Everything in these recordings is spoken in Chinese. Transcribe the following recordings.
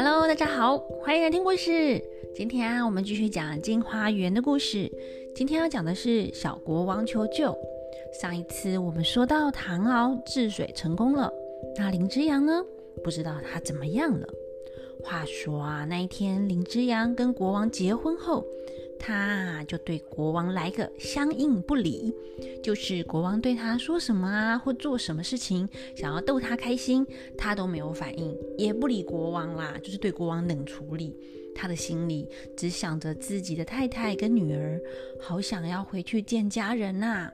Hello，大家好，欢迎来听故事。今天啊，我们继续讲金花园的故事。今天要讲的是小国王求救。上一次我们说到唐敖治水成功了，那林之阳呢？不知道他怎么样了。话说啊，那一天林之阳跟国王结婚后。他就对国王来个相应不理，就是国王对他说什么啊，或做什么事情，想要逗他开心，他都没有反应，也不理国王啦，就是对国王冷处理。他的心里只想着自己的太太跟女儿，好想要回去见家人呐。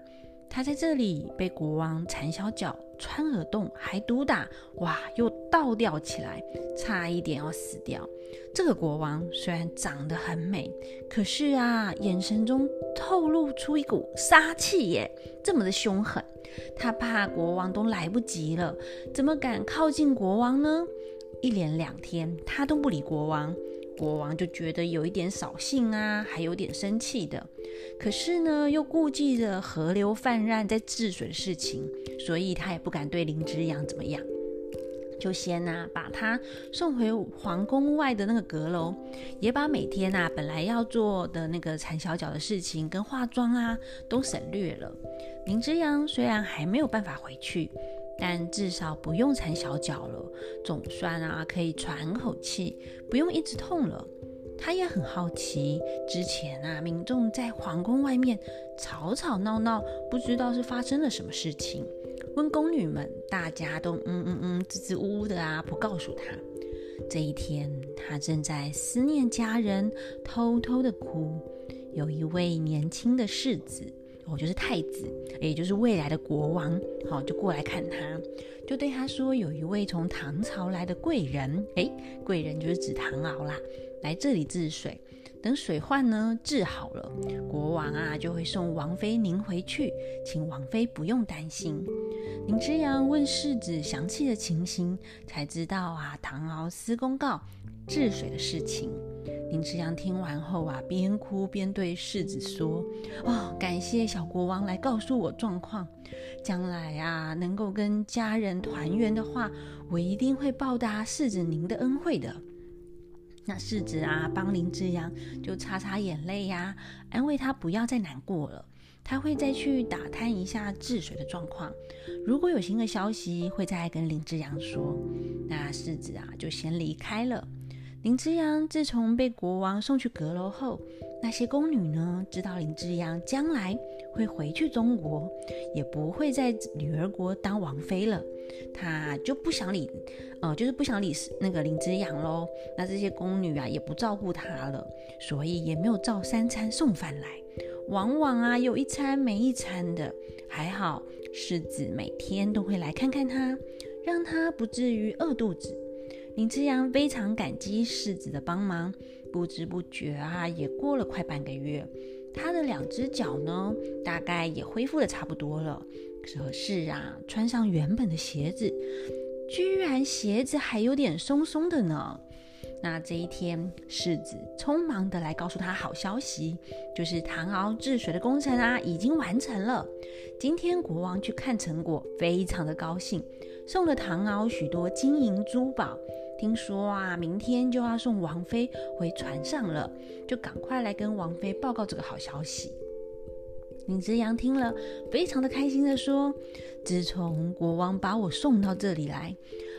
他在这里被国王缠小脚、穿耳洞，还毒打，哇，又倒吊起来，差一点要死掉。这个国王虽然长得很美，可是啊，眼神中透露出一股杀气耶，这么的凶狠。他怕国王都来不及了，怎么敢靠近国王呢？一连两天，他都不理国王。国王就觉得有一点扫兴啊，还有点生气的。可是呢，又顾忌着河流泛滥在治水的事情，所以他也不敢对林之阳怎么样，就先呐把他送回皇宫外的那个阁楼，也把每天呐本来要做的那个缠小脚的事情跟化妆啊都省略了。林之阳虽然还没有办法回去。但至少不用缠小脚了，总算啊可以喘口气，不用一直痛了。他也很好奇，之前啊民众在皇宫外面吵吵闹闹，不知道是发生了什么事情。问宫女们，大家都嗯嗯嗯支支吾吾的啊，不告诉他。这一天，他正在思念家人，偷偷的哭。有一位年轻的世子。哦，就是太子，也就是未来的国王，好，就过来看他，就对他说，有一位从唐朝来的贵人，哎，贵人就是指唐敖啦，来这里治水，等水患呢治好了，国王啊就会送王妃您回去，请王妃不用担心。林之阳问世子详细的情形，才知道啊，唐敖私公告治水的事情。林之阳听完后啊，边哭边对世子说：“哦，感谢小国王来告诉我状况。将来啊，能够跟家人团圆的话，我一定会报答世子您的恩惠的。”那世子啊，帮林之阳就擦擦眼泪呀，安慰他不要再难过了。他会再去打探一下治水的状况，如果有新的消息，会再跟林之阳说。那世子啊，就先离开了。林之阳自从被国王送去阁楼后，那些宫女呢，知道林之阳将来会回去中国，也不会在女儿国当王妃了，她就不想理，呃，就是不想理那个林之阳喽。那这些宫女啊，也不照顾他了，所以也没有照三餐送饭来，往往啊有一餐没一餐的。还好世子每天都会来看看他，让他不至于饿肚子。林之阳非常感激世子的帮忙，不知不觉啊，也过了快半个月。他的两只脚呢，大概也恢复的差不多了。可是啊，穿上原本的鞋子，居然鞋子还有点松松的呢。那这一天，世子匆忙的来告诉他好消息，就是唐敖治水的工程啊，已经完成了。今天国王去看成果，非常的高兴，送了唐敖许多金银珠宝。听说啊，明天就要送王妃回船上了，就赶快来跟王妃报告这个好消息。林之阳听了，非常的开心的说：“自从国王把我送到这里来，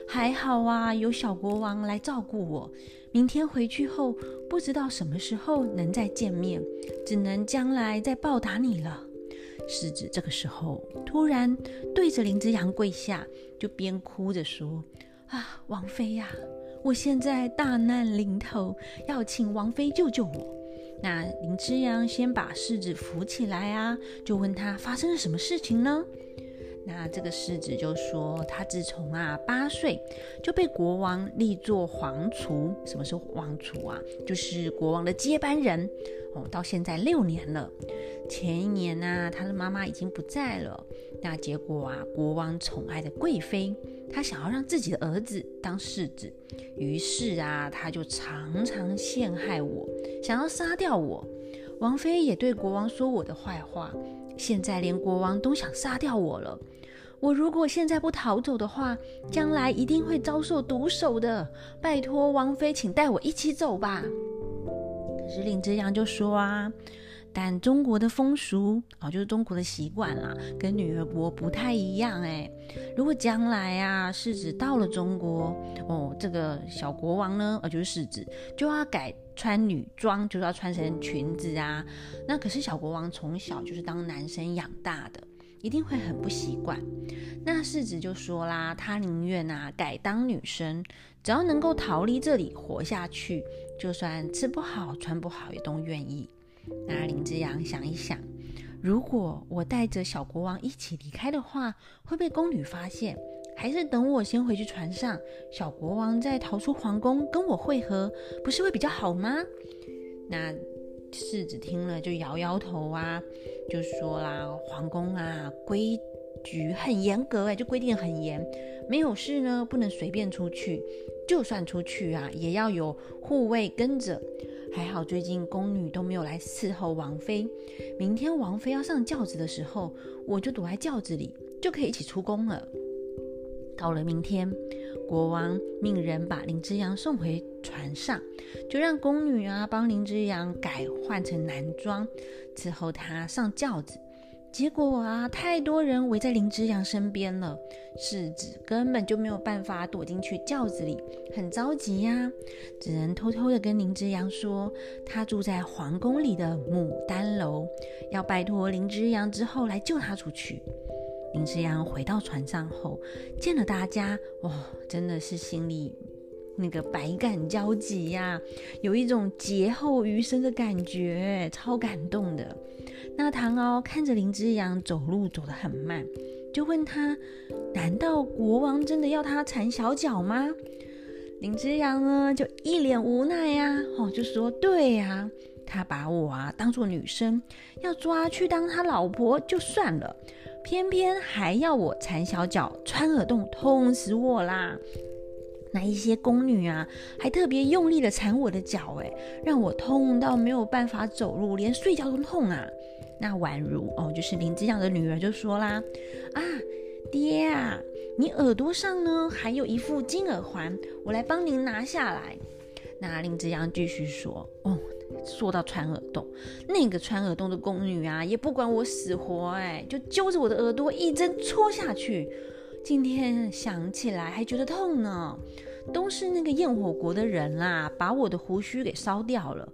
还好啊，有小国王来照顾我。明天回去后，不知道什么时候能再见面，只能将来再报答你了。”狮子这个时候突然对着林之阳跪下，就边哭着说。啊，王妃呀，我现在大难临头，要请王妃救救我。那林之阳先把世子扶起来啊，就问他发生了什么事情呢？那这个世子就说，他自从啊八岁就被国王立作皇储。什么是皇储啊？就是国王的接班人哦。到现在六年了。前一年呢，他的妈妈已经不在了。那结果啊，国王宠爱的贵妃，他想要让自己的儿子当世子，于是啊，他就常常陷害我，想要杀掉我。王妃也对国王说我的坏话，现在连国王都想杀掉我了。我如果现在不逃走的话，将来一定会遭受毒手的。拜托王妃，请带我一起走吧。可是林之阳就说啊，但中国的风俗哦，就是中国的习惯啦，跟女儿国不太一样哎。如果将来啊，世子到了中国哦，这个小国王呢，呃，就是世子就要改穿女装，就是要穿成裙子啊。那可是小国王从小就是当男生养大的。一定会很不习惯。那世子就说啦，他宁愿啊改当女生，只要能够逃离这里活下去，就算吃不好穿不好也都愿意。那林之阳想一想，如果我带着小国王一起离开的话，会被宫女发现，还是等我先回去船上，小国王再逃出皇宫跟我会合，不是会比较好吗？那。世子听了就摇摇头啊，就说啦：“皇宫啊，规矩很严格哎，就规定很严，没有事呢不能随便出去，就算出去啊，也要有护卫跟着。还好最近宫女都没有来伺候王妃，明天王妃要上轿子的时候，我就躲在轿子里，就可以一起出宫了。到了明天。”国王命人把林之阳送回船上，就让宫女啊帮林之阳改换成男装，伺候他上轿子。结果啊，太多人围在林之阳身边了，世子根本就没有办法躲进去轿子里，很着急呀，只能偷偷的跟林之阳说，他住在皇宫里的牡丹楼，要拜托林之阳之后来救他出去。林之阳回到船上后，见了大家，哇，真的是心里那个百感交集呀，有一种劫后余生的感觉，超感动的。那唐敖看着林之阳走路走得很慢，就问他：难道国王真的要他缠小脚吗？林之阳呢，就一脸无奈呀，哦，就说：对呀，他把我啊当做女生，要抓去当他老婆就算了。偏偏还要我缠小脚、穿耳洞，痛死我啦！那一些宫女啊，还特别用力的缠我的脚，哎，让我痛到没有办法走路，连睡觉都痛啊！那宛如哦，就是林之阳的女儿就说啦：“啊，爹啊，你耳朵上呢还有一副金耳环，我来帮您拿下来。”那林之阳继续说：“哦。”说到穿耳洞，那个穿耳洞的宫女啊，也不管我死活，哎，就揪着我的耳朵一针戳下去。今天想起来还觉得痛呢。都是那个焰火国的人啦，把我的胡须给烧掉了。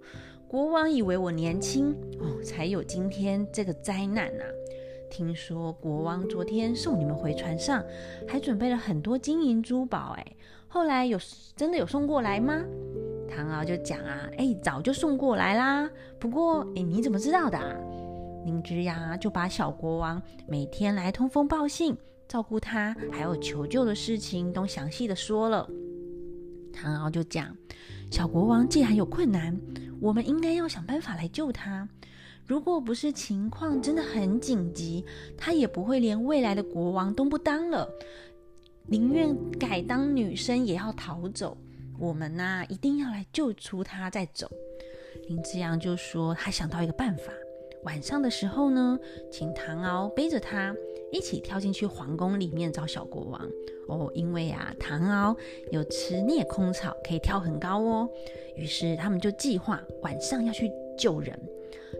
国王以为我年轻哦，才有今天这个灾难呐。听说国王昨天送你们回船上，还准备了很多金银珠宝，哎，后来有真的有送过来吗？唐敖就讲啊，哎，早就送过来啦。不过，哎，你怎么知道的？林之阳就把小国王每天来通风报信、照顾他，还有求救的事情都详细的说了。唐敖就讲，小国王既然有困难，我们应该要想办法来救他。如果不是情况真的很紧急，他也不会连未来的国王都不当了，宁愿改当女生也要逃走。我们呢，一定要来救出他再走。林之阳就说他想到一个办法，晚上的时候呢，请唐敖背着他一起跳进去皇宫里面找小国王哦，因为啊，唐敖有吃孽空草，可以跳很高哦。于是他们就计划晚上要去救人。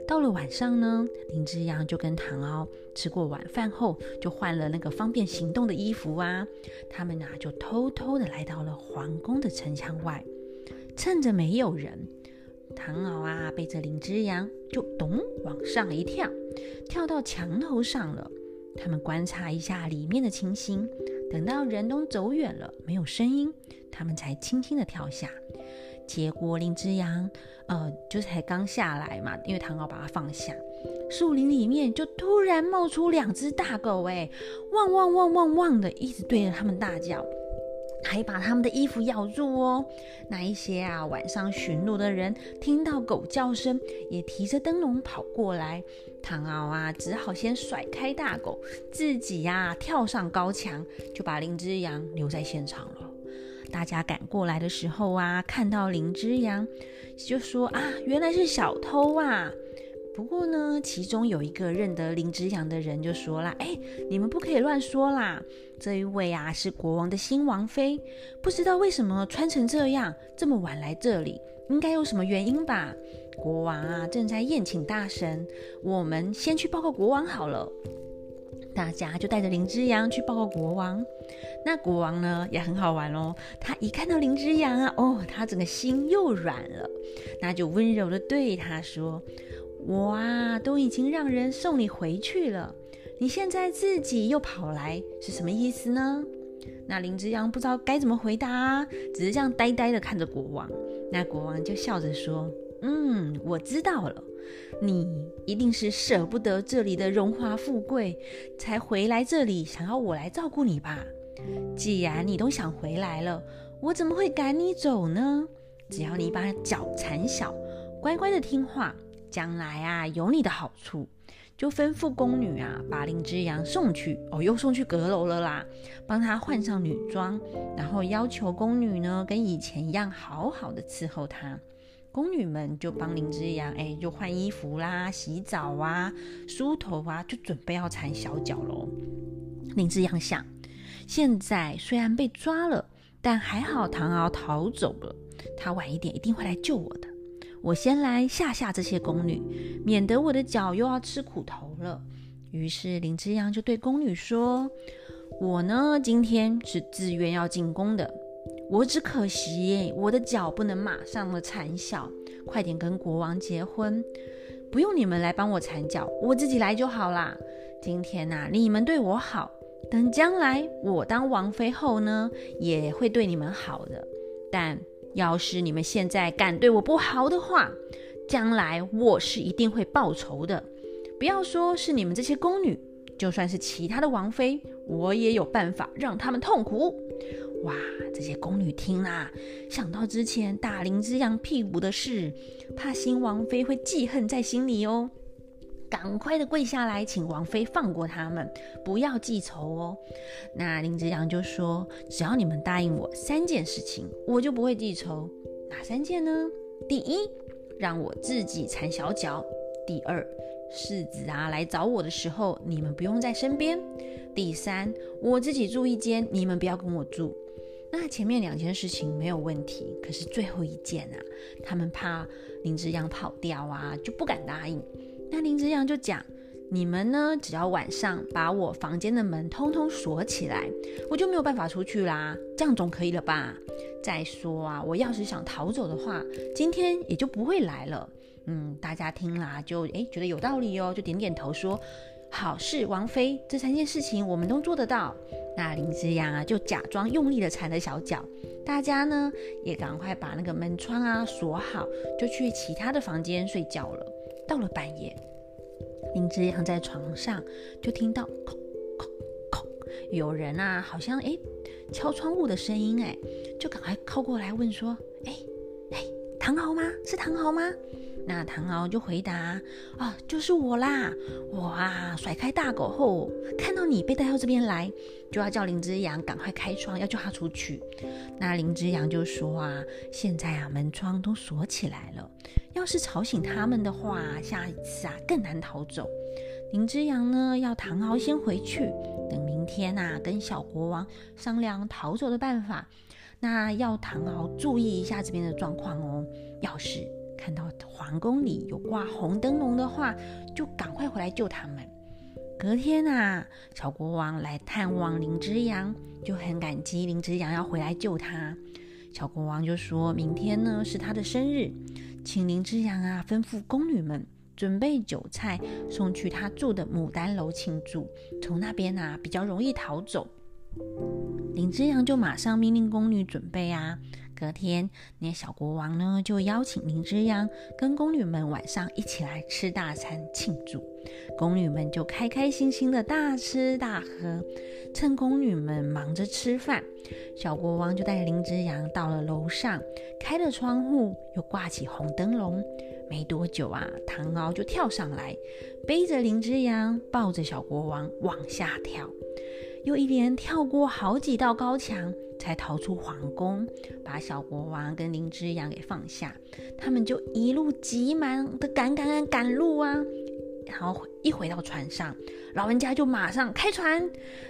到了晚上呢，林之阳就跟唐敖吃过晚饭后，就换了那个方便行动的衣服啊。他们呐就偷偷的来到了皇宫的城墙外，趁着没有人，唐敖啊背着林之阳就咚往上一跳，跳到墙头上了。他们观察一下里面的情形，等到人都走远了，没有声音，他们才轻轻的跳下。结果林之阳，呃，就才刚下来嘛，因为唐敖把他放下，树林里面就突然冒出两只大狗，哎，汪汪汪汪汪的，一直对着他们大叫，还把他们的衣服咬住哦。那一些啊，晚上巡逻的人听到狗叫声，也提着灯笼跑过来。唐敖啊，只好先甩开大狗，自己呀跳上高墙，就把林之阳留在现场了。大家赶过来的时候啊，看到林之阳，就说啊，原来是小偷啊！不过呢，其中有一个认得林之阳的人就说啦：“哎，你们不可以乱说啦！这一位啊是国王的新王妃，不知道为什么穿成这样，这么晚来这里，应该有什么原因吧？国王啊正在宴请大神，我们先去报告国王好了。”大家就带着林之阳去报告国王。那国王呢也很好玩哦，他一看到林之阳啊，哦，他整个心又软了，那就温柔的对他说：“我啊都已经让人送你回去了，你现在自己又跑来，是什么意思呢？”那林之阳不知道该怎么回答，只是这样呆呆的看着国王。那国王就笑着说：“嗯，我知道了。”你一定是舍不得这里的荣华富贵，才回来这里想要我来照顾你吧？既然你都想回来了，我怎么会赶你走呢？只要你把脚缠小，乖乖的听话，将来啊有你的好处。就吩咐宫女啊，把林之阳送去哦，又送去阁楼了啦，帮他换上女装，然后要求宫女呢跟以前一样，好好的伺候他。宫女们就帮林之阳，哎，就换衣服啦、洗澡啊、梳头啊，就准备要缠小脚喽。林之阳想，现在虽然被抓了，但还好唐敖逃走了，他晚一点一定会来救我的。我先来吓吓这些宫女，免得我的脚又要吃苦头了。于是林之阳就对宫女说：“我呢，今天是自愿要进宫的。”我只可惜我的脚不能马上的缠小，快点跟国王结婚，不用你们来帮我缠脚，我自己来就好啦。今天呐，你们对我好，等将来我当王妃后呢，也会对你们好的。但要是你们现在敢对我不好的话，将来我是一定会报仇的。不要说是你们这些宫女，就算是其他的王妃，我也有办法让他们痛苦。哇！这些宫女听啦，想到之前打林之阳屁股的事，怕新王妃会记恨在心里哦，赶快的跪下来，请王妃放过他们，不要记仇哦。那林之阳就说：“只要你们答应我三件事情，我就不会记仇。哪三件呢？第一，让我自己缠小脚；第二，世子啊来找我的时候，你们不用在身边；第三，我自己住一间，你们不要跟我住。”那前面两件事情没有问题，可是最后一件啊，他们怕林之阳跑掉啊，就不敢答应。那林之阳就讲：“你们呢，只要晚上把我房间的门通通锁起来，我就没有办法出去啦。这样总可以了吧？再说啊，我要是想逃走的话，今天也就不会来了。嗯，大家听啦，就诶觉得有道理哦，就点点头说。”好事王妃，这三件事情我们都做得到。那林之阳啊，就假装用力的缠着小脚，大家呢也赶快把那个门窗啊锁好，就去其他的房间睡觉了。到了半夜，林之阳在床上就听到“叩叩叩”，有人啊，好像哎敲窗户的声音，哎，就赶快靠过来问说：“哎哎，唐豪吗？是唐豪吗？”那唐敖就回答：“啊，就是我啦！我啊，甩开大狗后，看到你被带到这边来，就要叫林之阳赶快开窗，要救他出去。那林之阳就说：啊，现在啊，门窗都锁起来了，要是吵醒他们的话，下一次啊，更难逃走。林之阳呢，要唐敖先回去，等明天啊，跟小国王商量逃走的办法。那要唐敖注意一下这边的状况哦，要是……”看到皇宫里有挂红灯笼的话，就赶快回来救他们。隔天啊，小国王来探望林之阳，就很感激林之阳要回来救他。小国王就说明天呢是他的生日，请林之阳啊吩咐宫女们准备酒菜送去他住的牡丹楼庆祝，从那边啊比较容易逃走。林之阳就马上命令宫女准备啊。隔天，那小国王呢就邀请林之阳跟宫女们晚上一起来吃大餐庆祝。宫女们就开开心心的大吃大喝。趁宫女们忙着吃饭，小国王就带林之阳到了楼上，开了窗户，又挂起红灯笼。没多久啊，唐敖就跳上来，背着林之阳，抱着小国王往下跳，又一连跳过好几道高墙。才逃出皇宫，把小国王跟林之阳给放下。他们就一路急忙的赶赶赶赶路啊！然后一回到船上，老人家就马上开船。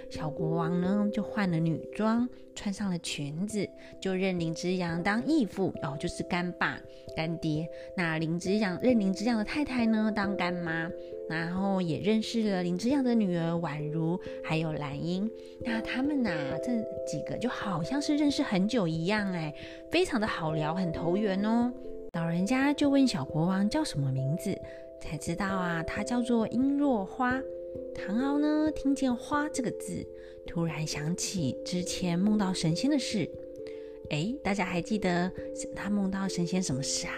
小国王呢就换了女装，穿上了裙子，就认林之阳当义父，哦，就是干爸、干爹。那林之阳认林之阳的太太呢当干妈，然后也认识了林之阳的女儿宛如，还有兰英。那他们呐这几个就好像是认识很久一样，哎，非常的好聊，很投缘哦。老人家就问小国王叫什么名字。才知道啊，它叫做璎珞花。唐敖呢，听见“花”这个字，突然想起之前梦到神仙的事。哎，大家还记得他梦到神仙什么事啊？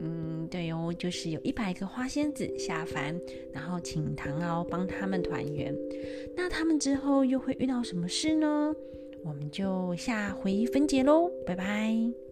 嗯，对哦，就是有一百个花仙子下凡，然后请唐敖帮他们团圆。那他们之后又会遇到什么事呢？我们就下回分解喽，拜拜。